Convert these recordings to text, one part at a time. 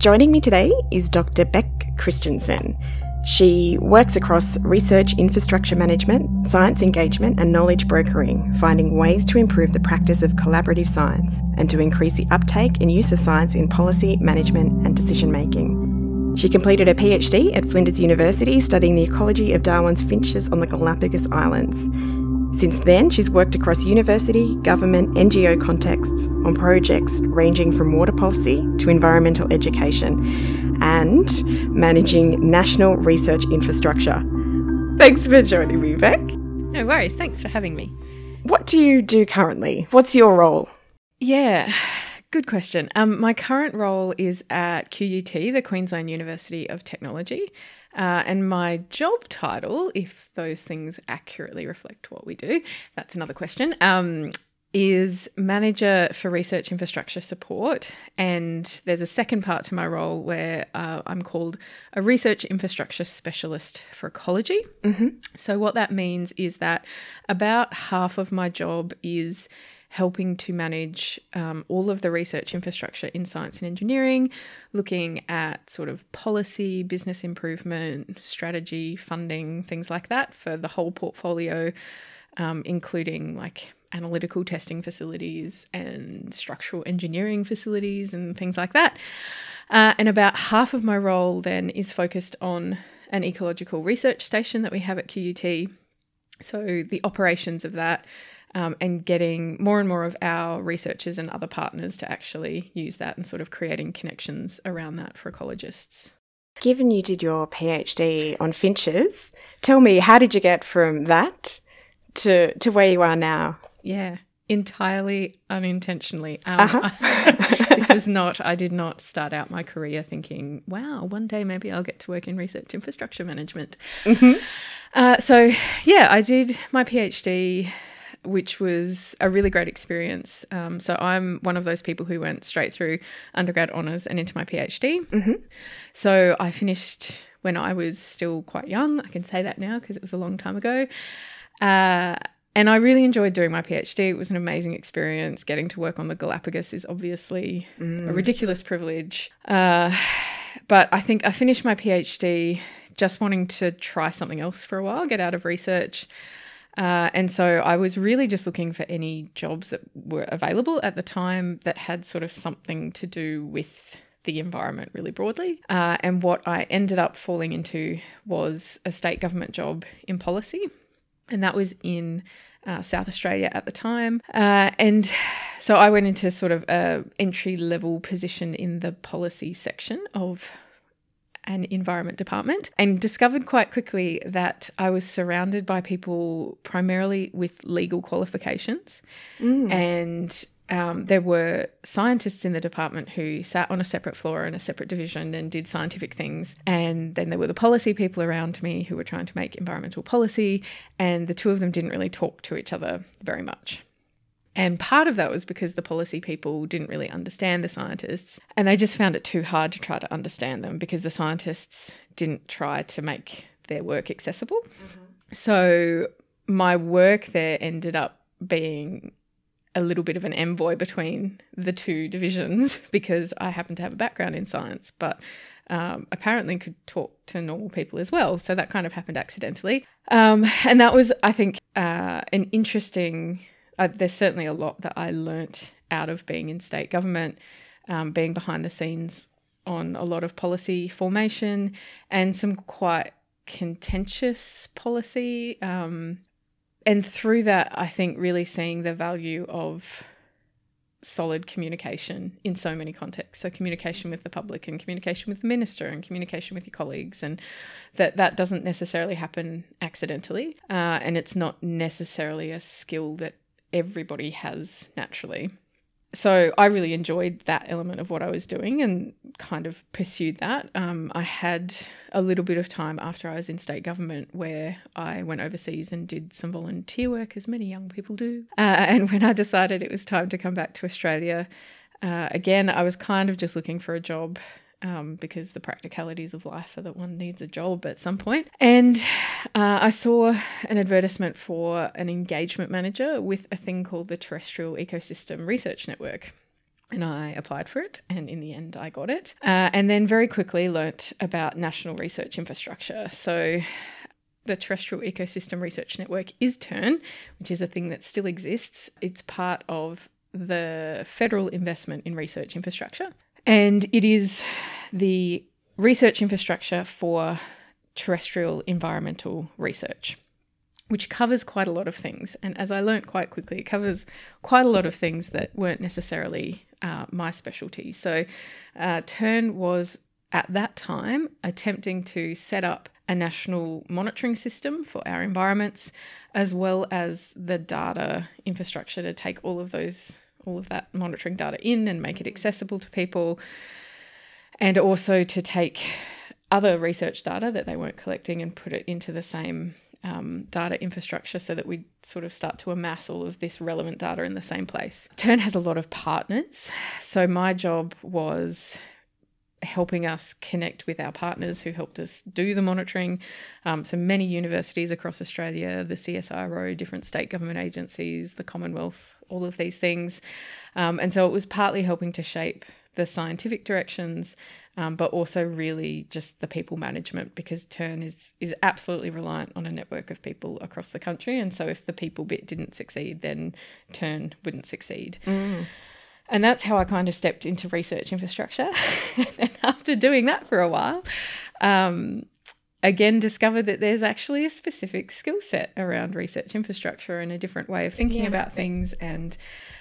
Joining me today is Dr. Bek Christensen. She works across research infrastructure management, science engagement, and knowledge brokering, finding ways to improve the practice of collaborative science and to increase the uptake and use of science in policy, management, and decision making. She completed a PhD at Flinders University studying the ecology of Darwin's finches on the Galapagos Islands. Since then, she's worked across university, government, NGO contexts on projects ranging from water policy to environmental education and managing national research infrastructure. Thanks for joining me, Bek. No worries. Thanks for having me. What do you do currently? What's your role? Yeah, good question. Um, my current role is at QUT, the Queensland University of Technology. Uh, and my job title, if those things accurately reflect what we do, that's another question, um, is Manager for Research Infrastructure Support. And there's a second part to my role where uh, I'm called a Research Infrastructure Specialist for Ecology. Mm-hmm. So, what that means is that about half of my job is helping to manage um, all of the research infrastructure in science and engineering, looking at sort of policy, business improvement, strategy, funding, things like that for the whole portfolio, um, including like analytical testing facilities and structural engineering facilities and things like that. Uh, and about half of my role then is focused on an ecological research station that we have at QUT. So the operations of that um, and getting more and more of our researchers and other partners to actually use that and sort of creating connections around that for ecologists. Given you did your PhD on finches, tell me how did you get from that to to where you are now? Yeah, entirely unintentionally. Um, uh-huh. I, this is not. I did not start out my career thinking, "Wow, one day maybe I'll get to work in research infrastructure management." Mm-hmm. Uh, so, yeah, I did my PhD which was a really great experience. Um, so I'm one of those people who went straight through undergrad honours and into my PhD. Mm-hmm. So I finished when I was still quite young. I can say that now because it was a long time ago. Uh, and I really enjoyed doing my PhD. It was an amazing experience. Getting to work on the Galapagos is obviously mm. a ridiculous privilege. Uh, but I think I finished my PhD just wanting to try something else for a while, get out of research. Uh, and so I was really just looking for any jobs that were available at the time that had sort of something to do with the environment really broadly. Uh, and what I ended up falling into was a state government job in policy. And that was in uh, South Australia at the time. Uh, and so I went into sort of a entry level position in the policy section of an environment department and discovered quite quickly that I was surrounded by people primarily with legal qualifications. Mm. And um, there were scientists in the department who sat on a separate floor in a separate division and did scientific things. And then there were the policy people around me who were trying to make environmental policy. And the two of them didn't really talk to each other very much. And part of that was because the policy people didn't really understand the scientists and they just found it too hard to try to understand them because the scientists didn't try to make their work accessible. Mm-hmm. So my work there ended up being a little bit of an envoy between the two divisions because I happen to have a background in science, but um, apparently could talk to normal people as well. So that kind of happened accidentally. Um, and that was, I think, uh, an interesting there's certainly a lot that I learnt out of being in state government, um, being behind the scenes on a lot of policy formation and some quite contentious policy. Um, and through that, I think really seeing the value of solid communication in so many contexts so communication with the public and communication with the minister and communication with your colleagues and that that doesn't necessarily happen accidentally uh, and it's not necessarily a skill that everybody has naturally. So I really enjoyed that element of what I was doing and kind of pursued that. Um, I had a little bit of time after I was in state government where I went overseas and did some volunteer work, as many young people do. Uh, and when I decided it was time to come back to Australia, uh, again, I was kind of just looking for a job um, because the practicalities of life are that one needs a job at some point. And uh, I saw an advertisement for an engagement manager with a thing called the Terrestrial Ecosystem Research Network. and I applied for it, and in the end, I got it. Uh, and then very quickly learnt about national research infrastructure. So, the Terrestrial Ecosystem Research Network is TERN, which is a thing that still exists. It's part of the federal investment in research infrastructure, and it is the research infrastructure for terrestrial environmental research which covers quite a lot of things. And as I learnt quite quickly, it covers quite a lot of things that weren't necessarily uh, my specialty. So, uh, TERN was at that time attempting to set up a national monitoring system for our environments, as well as the data infrastructure to take all of those, all of that monitoring data in and make it accessible to people, and also to take other research data that they weren't collecting and put it into the same um, data infrastructure so that we sort of start to amass all of this relevant data in the same place. TERN has a lot of partners. So my job was helping us connect with our partners who helped us do the monitoring. Um, so many universities across Australia, the CSIRO, different state government agencies, the Commonwealth, all of these things. Um, and so it was partly helping to shape the scientific directions, um, but also really just the people management because TERN is is absolutely reliant on a network of people across the country, and so if the people bit didn't succeed, then TERN wouldn't succeed. Mm. And that's how I kind of stepped into research infrastructure. and after doing that for a while, um, again discovered that there's actually a specific skill set around research infrastructure and a different way of thinking yeah. about things and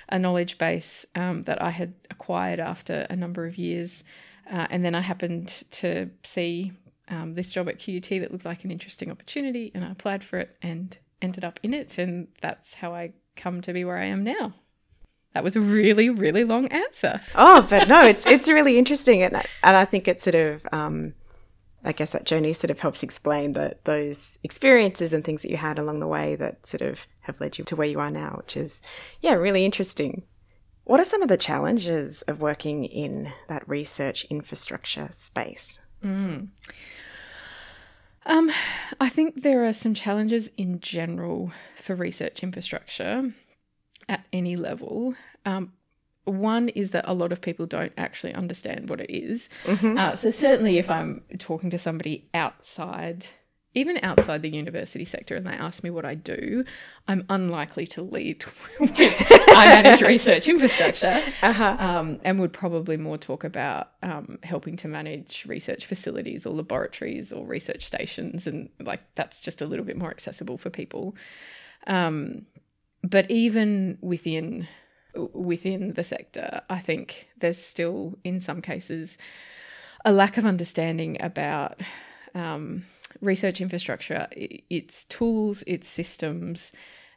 a knowledge base um, that I had acquired after a number of years uh, and then I happened to see um, this job at QUT that looked like an interesting opportunity, and I applied for it and ended up in it. And that's how I come to be where I am now. That was a really, really long answer. oh, but no, it's it's really interesting, and and I think it sort of, um, I guess that journey sort of helps explain that those experiences and things that you had along the way that sort of have led you to where you are now, which is, yeah, really interesting. What are some of the challenges of working in that research infrastructure space? Mm. Um, I think there are some challenges in general for research infrastructure at any level. Um, one is that a lot of people don't actually understand what it is. Mm-hmm. Uh, so, certainly, if I'm talking to somebody outside even outside the university sector and they ask me what I do, I'm unlikely to lead with I manage research infrastructure uh-huh. um, and would probably more talk about um, helping to manage research facilities or laboratories or research stations. And like that's just a little bit more accessible for people. Um, but even within within the sector, I think there's still, in some cases, a lack of understanding about um, research infrastructure, its tools, its systems,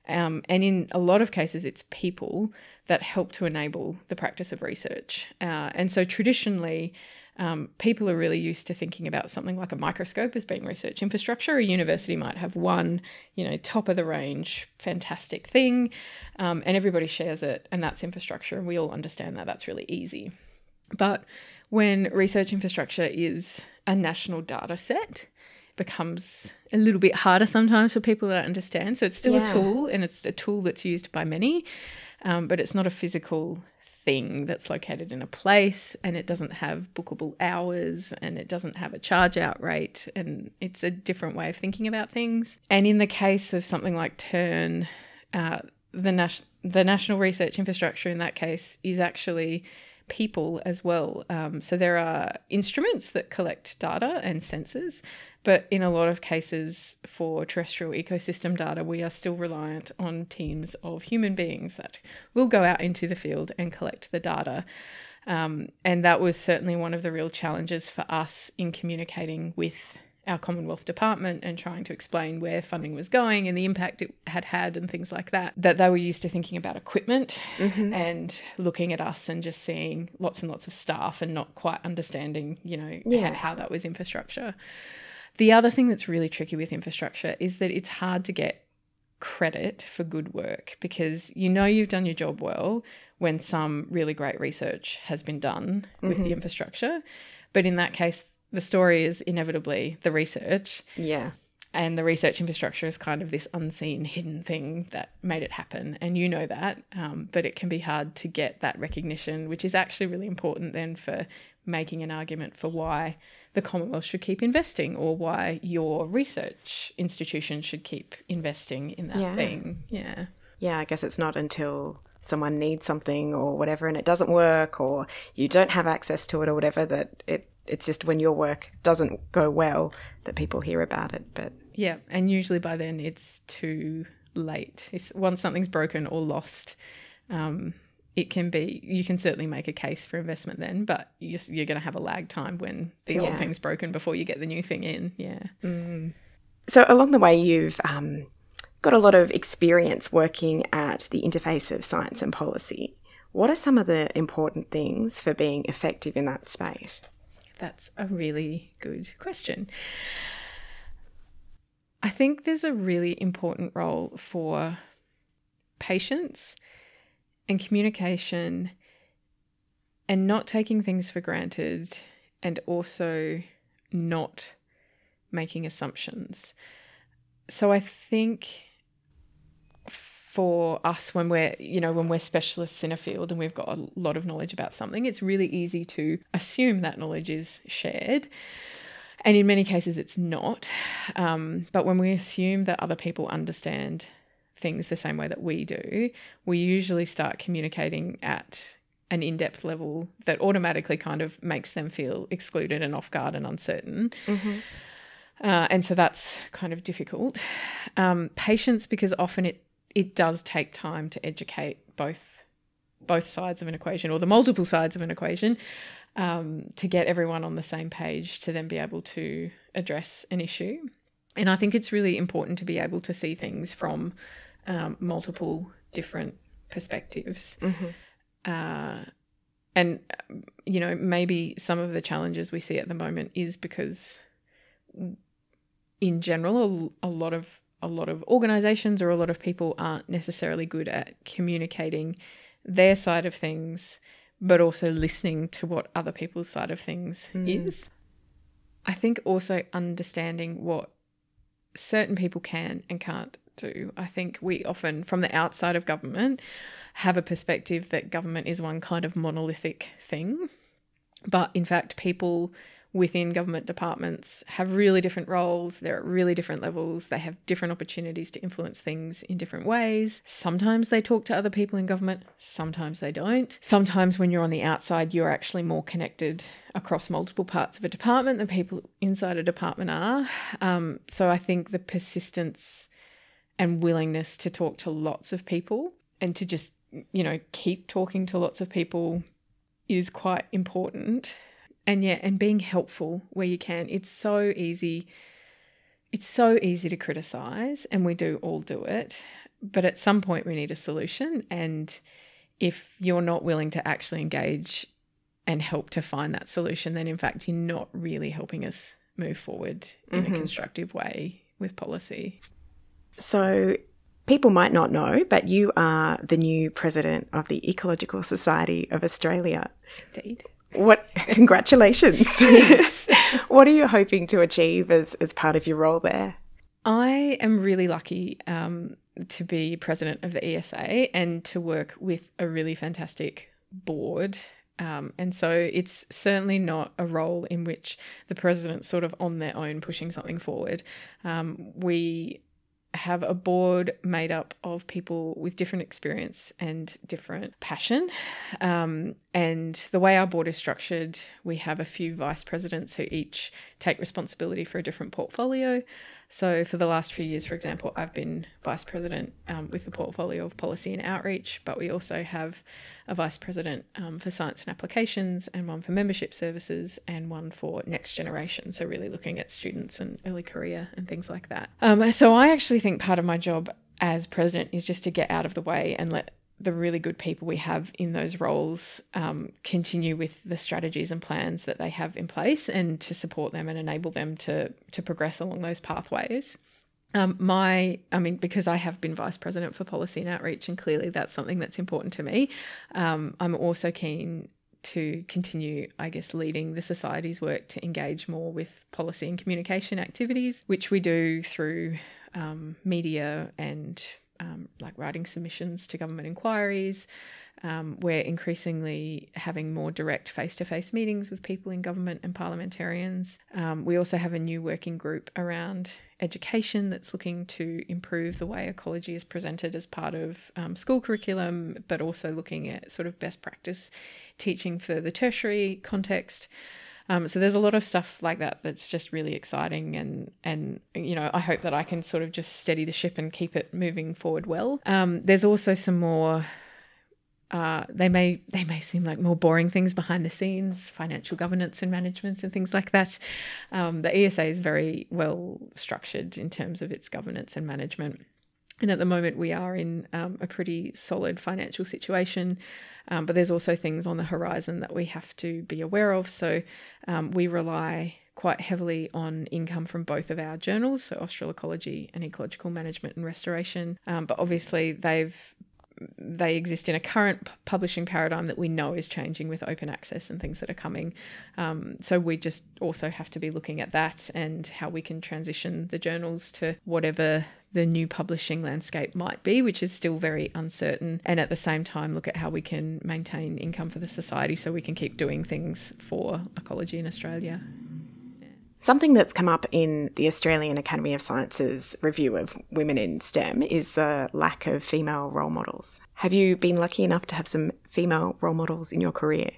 um, and in a lot of cases, it's people that help to enable the practice of research. Uh, and so traditionally, um, people are really used to thinking about something like a microscope as being research infrastructure. A university might have one, you know, top of the range, fantastic thing, um, and everybody shares it, and that's infrastructure, and we all understand that that's really easy. But when research infrastructure is a national data set, becomes a little bit harder sometimes for people to understand. So it's still yeah. a tool and it's a tool that's used by many, um, but it's not a physical thing that's located in a place and it doesn't have bookable hours and it doesn't have a charge out rate and it's a different way of thinking about things. And in the case of something like TERN, uh, the, nas- the national research infrastructure in that case is actually people as well. Um, so there are instruments that collect data and sensors, but in a lot of cases for terrestrial ecosystem data, we are still reliant on teams of human beings that will go out into the field and collect the data. Um, and that was certainly one of the real challenges for us in communicating with our Commonwealth Department and trying to explain where funding was going and the impact it had had and things like that. That they were used to thinking about equipment mm-hmm. and looking at us and just seeing lots and lots of staff and not quite understanding, you know, yeah. how, how that was infrastructure. The other thing that's really tricky with infrastructure is that it's hard to get credit for good work because you know you've done your job well when some really great research has been done with mm-hmm. the infrastructure. But in that case, the story is inevitably the research. Yeah. And the research infrastructure is kind of this unseen, hidden thing that made it happen. And you know that. Um, but it can be hard to get that recognition, which is actually really important then for making an argument for why the Commonwealth should keep investing or why your research institution should keep investing in that yeah. thing. Yeah. Yeah, I guess it's not until someone needs something or whatever and it doesn't work or you don't have access to it or whatever that it it's just when your work doesn't go well that people hear about it but yeah and usually by then it's too late if once something's broken or lost um, it can be you can certainly make a case for investment then but you're, you're going to have a lag time when the yeah. old thing's broken before you get the new thing in yeah mm. so along the way you've um, got a lot of experience working at the interface of science and policy what are some of the important things for being effective in that space that's a really good question i think there's a really important role for patience and communication and not taking things for granted and also not making assumptions. So I think for us when we're you know when we're specialists in a field and we've got a lot of knowledge about something it's really easy to assume that knowledge is shared and in many cases it's not um, but when we assume that other people understand things the same way that we do, we usually start communicating at an in depth level that automatically kind of makes them feel excluded and off guard and uncertain. Mm-hmm. Uh, and so that's kind of difficult. Um, patience, because often it it does take time to educate both both sides of an equation or the multiple sides of an equation um, to get everyone on the same page to then be able to address an issue. And I think it's really important to be able to see things from um, multiple different perspectives. Mm-hmm. Uh, and, you know, maybe some of the challenges we see at the moment is because, in general, a, a lot of a lot of organizations or a lot of people aren't necessarily good at communicating their side of things, but also listening to what other people's side of things mm. is. I think also understanding what certain people can and can't do. I think we often, from the outside of government, have a perspective that government is one kind of monolithic thing. But in fact, people within government departments have really different roles. They're at really different levels. They have different opportunities to influence things in different ways. Sometimes they talk to other people in government, sometimes they don't. Sometimes when you're on the outside, you're actually more connected across multiple parts of a department than people inside a department are. Um, so I think the persistence and willingness to talk to lots of people and to just, you know, keep talking to lots of people is quite important. And yeah, and being helpful where you can. It's so easy. It's so easy to criticize, and we do all do it. But at some point, we need a solution. And if you're not willing to actually engage and help to find that solution, then in fact, you're not really helping us move forward in mm-hmm. a constructive way with policy. So, people might not know, but you are the new president of the Ecological Society of Australia. Indeed. What congratulations. what are you hoping to achieve as, as part of your role there? I am really lucky um, to be president of the ESA and to work with a really fantastic board. Um, and so it's certainly not a role in which the president's sort of on their own pushing something forward. Um, we have a board made up of people with different experience and different passion. Um, and the way our board is structured, we have a few vice presidents who each take responsibility for a different portfolio. So, for the last few years, for example, I've been vice president um, with the portfolio of policy and outreach, but we also have a vice president um, for science and applications, and one for membership services, and one for next generation. So, really looking at students and early career and things like that. Um, so, I actually think part of my job as president is just to get out of the way and let the really good people we have in those roles um, continue with the strategies and plans that they have in place and to support them and enable them to to progress along those pathways. Um, my, I mean, because I have been vice president for policy and outreach, and clearly that's something that's important to me. Um, I'm also keen to continue, I guess, leading the Society's work to engage more with policy and communication activities, which we do through um, media and um, like writing submissions to government inquiries. Um, we're increasingly having more direct face to face meetings with people in government and parliamentarians. Um, we also have a new working group around education that's looking to improve the way ecology is presented as part of um, school curriculum, but also looking at sort of best practice teaching for the tertiary context. Um, so there's a lot of stuff like that that's just really exciting, and and you know I hope that I can sort of just steady the ship and keep it moving forward well. Um, there's also some more. Uh, they may they may seem like more boring things behind the scenes, financial governance and management and things like that. Um, the ESA is very well structured in terms of its governance and management. And at the moment, we are in um, a pretty solid financial situation, um, but there's also things on the horizon that we have to be aware of. So um, we rely quite heavily on income from both of our journals, so Austral Ecology and Ecological Management and Restoration. Um, but obviously, they've they exist in a current publishing paradigm that we know is changing with open access and things that are coming. Um, so we just also have to be looking at that and how we can transition the journals to whatever the new publishing landscape might be, which is still very uncertain. And at the same time, look at how we can maintain income for the society so we can keep doing things for ecology in Australia. Something that's come up in the Australian Academy of Sciences review of women in STEM is the lack of female role models. Have you been lucky enough to have some female role models in your career?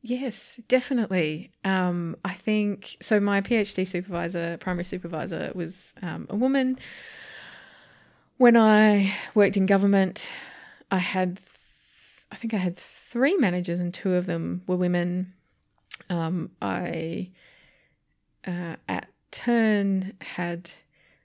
Yes, definitely. Um, I think so. My PhD supervisor, primary supervisor, was um, a woman. When I worked in government, I had, I think I had three managers, and two of them were women. Um, I uh, at TERN had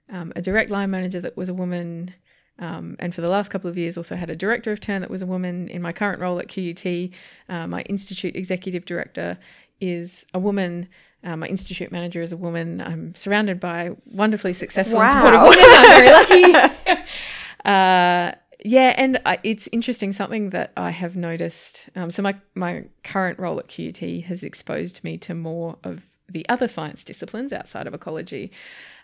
um, a direct line manager that was a woman. Um, and for the last couple of years, also had a director of TERN that was a woman. In my current role at QUT, uh, my institute executive director is a woman. Uh, my institute manager is a woman. I'm surrounded by wonderfully successful wow. and supportive women. I'm very lucky. uh, yeah, and I, it's interesting. Something that I have noticed. Um, so my my current role at QUT has exposed me to more of the other science disciplines outside of ecology.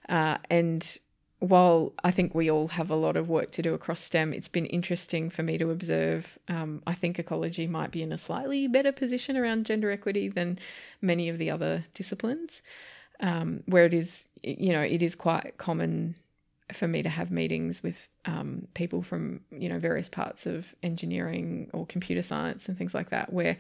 Uh, and while I think we all have a lot of work to do across STEM, it's been interesting for me to observe. Um, I think ecology might be in a slightly better position around gender equity than many of the other disciplines, um, where it is, you know, it is quite common for me to have meetings with um, people from, you know, various parts of engineering or computer science and things like that, where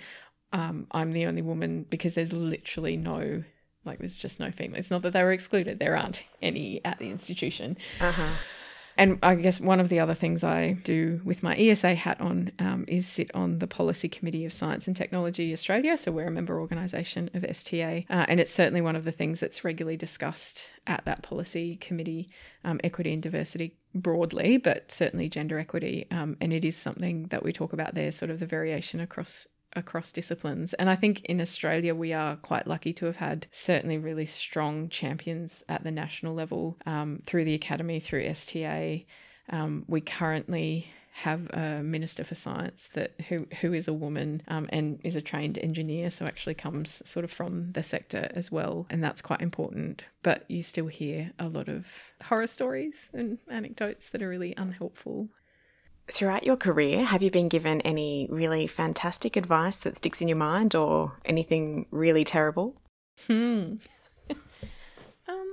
um, I'm the only woman because there's literally no like there's just no female. It's not that they were excluded. There aren't any at the institution. Uh-huh. And I guess one of the other things I do with my ESA hat on um, is sit on the Policy Committee of Science and Technology Australia. So we're a member organisation of STA. Uh, and it's certainly one of the things that's regularly discussed at that policy committee um, equity and diversity broadly, but certainly gender equity. Um, and it is something that we talk about there, sort of the variation across across disciplines. And I think in Australia, we are quite lucky to have had certainly really strong champions at the national level um, through the academy, through STA. Um, we currently have a minister for science that who who is a woman um, and is a trained engineer, so actually comes sort of from the sector as well, and that's quite important. But you still hear a lot of horror stories and anecdotes that are really unhelpful. Throughout your career, have you been given any really fantastic advice that sticks in your mind or anything really terrible? Hmm. um,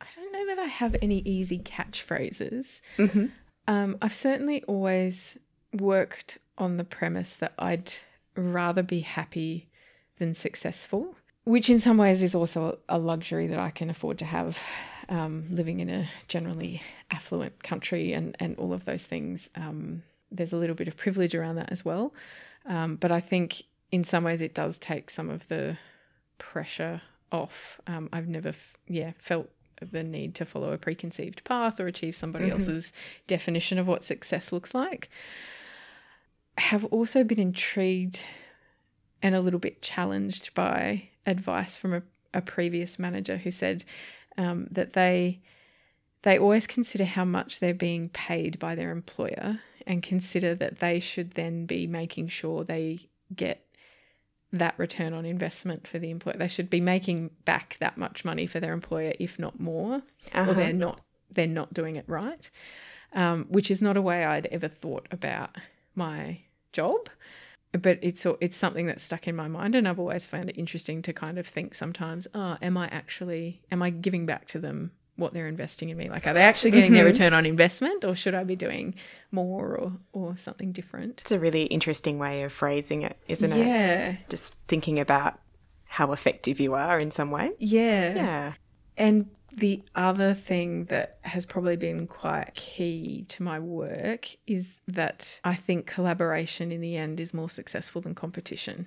I don't know that I have any easy catchphrases. Mm-hmm. Um, I've certainly always worked on the premise that I'd rather be happy than successful, which in some ways is also a luxury that I can afford to have um, living in a generally affluent country and, and all of those things. Um, there's a little bit of privilege around that as well. Um, but I think in some ways it does take some of the pressure off. Um, I've never, f- yeah, felt the need to follow a preconceived path or achieve somebody mm-hmm. else's definition of what success looks like. Have also been intrigued and a little bit challenged by advice from a, a previous manager who said um, that they they always consider how much they're being paid by their employer and consider that they should then be making sure they get that return on investment for the employer. They should be making back that much money for their employer, if not more, uh-huh. or they're not they're not doing it right. Um, which is not a way I'd ever thought about my job, but it's it's something that's stuck in my mind, and I've always found it interesting to kind of think sometimes, oh, am I actually am I giving back to them what they're investing in me. Like, are they actually getting mm-hmm. their return on investment, or should I be doing more or or something different? It's a really interesting way of phrasing it, isn't it? Yeah. Just thinking about how effective you are in some way. Yeah. Yeah. And the other thing that has probably been quite key to my work is that I think collaboration in the end is more successful than competition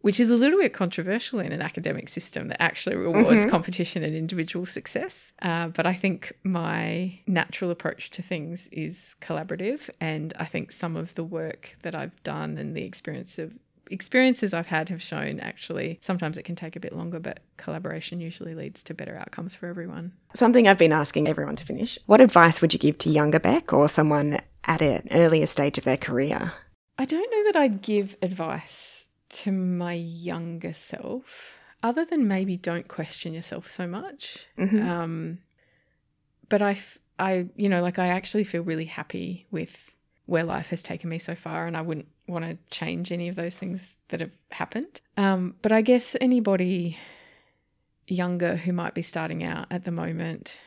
which is a little bit controversial in an academic system that actually rewards mm-hmm. competition and individual success. Uh, but I think my natural approach to things is collaborative, and I think some of the work that I've done and the experience of experiences I've had have shown actually sometimes it can take a bit longer, but collaboration usually leads to better outcomes for everyone. Something I've been asking everyone to finish. What advice would you give to younger Bek or someone at an earlier stage of their career? I don't know that I'd give advice to my younger self, other than maybe don't question yourself so much. Mm-hmm. Um, but I, I, you know, like I actually feel really happy with where life has taken me so far, and I wouldn't want to change any of those things that have happened. Um, but I guess anybody younger who might be starting out at the moment,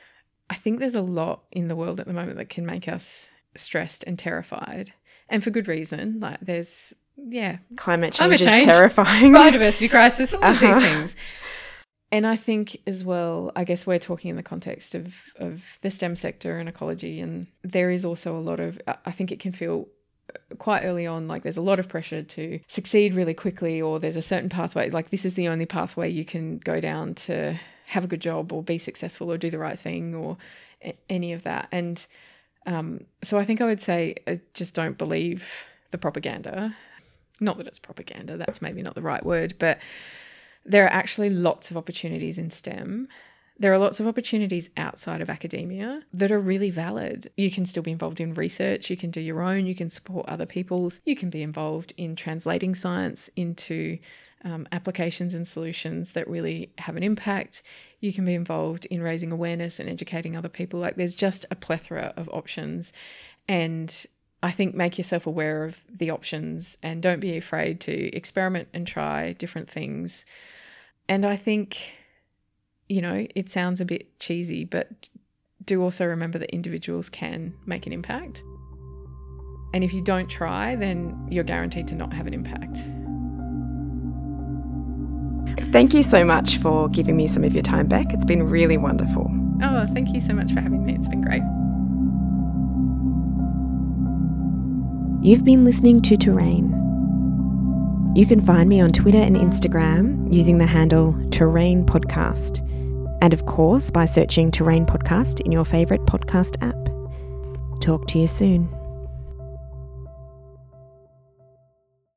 I think there's a lot in the world at the moment that can make us stressed and terrified, and for good reason. Like there's yeah, climate change, climate change is terrifying. Biodiversity crisis, all uh-huh. of these uh-huh. things. And I think as well, I guess we're talking in the context of, of the STEM sector and ecology, and there is also a lot of, I think it can feel quite early on like there's a lot of pressure to succeed really quickly, or there's a certain pathway, like this is the only pathway you can go down to have a good job or be successful or do the right thing or any of that. And um, so I think I would say uh, just don't believe the propaganda not that it's propaganda, that's maybe not the right word, but there are actually lots of opportunities in STEM. There are lots of opportunities outside of academia that are really valid. You can still be involved in research, you can do your own, you can support other people's, you can be involved in translating science into um, applications and solutions that really have an impact. You can be involved in raising awareness and educating other people. Like there's just a plethora of options. And I think make yourself aware of the options and don't be afraid to experiment and try different things. And I think, you know, it sounds a bit cheesy, but do also remember that individuals can make an impact. And if you don't try, then you're guaranteed to not have an impact. Thank you so much for giving me some of your time back. It's been really wonderful. Oh, thank you so much for having me. It's been great. You've been listening to Terrain. You can find me on Twitter and Instagram using the handle Terrain Podcast, and of course by searching Terrain Podcast in your favourite podcast app. Talk to you soon.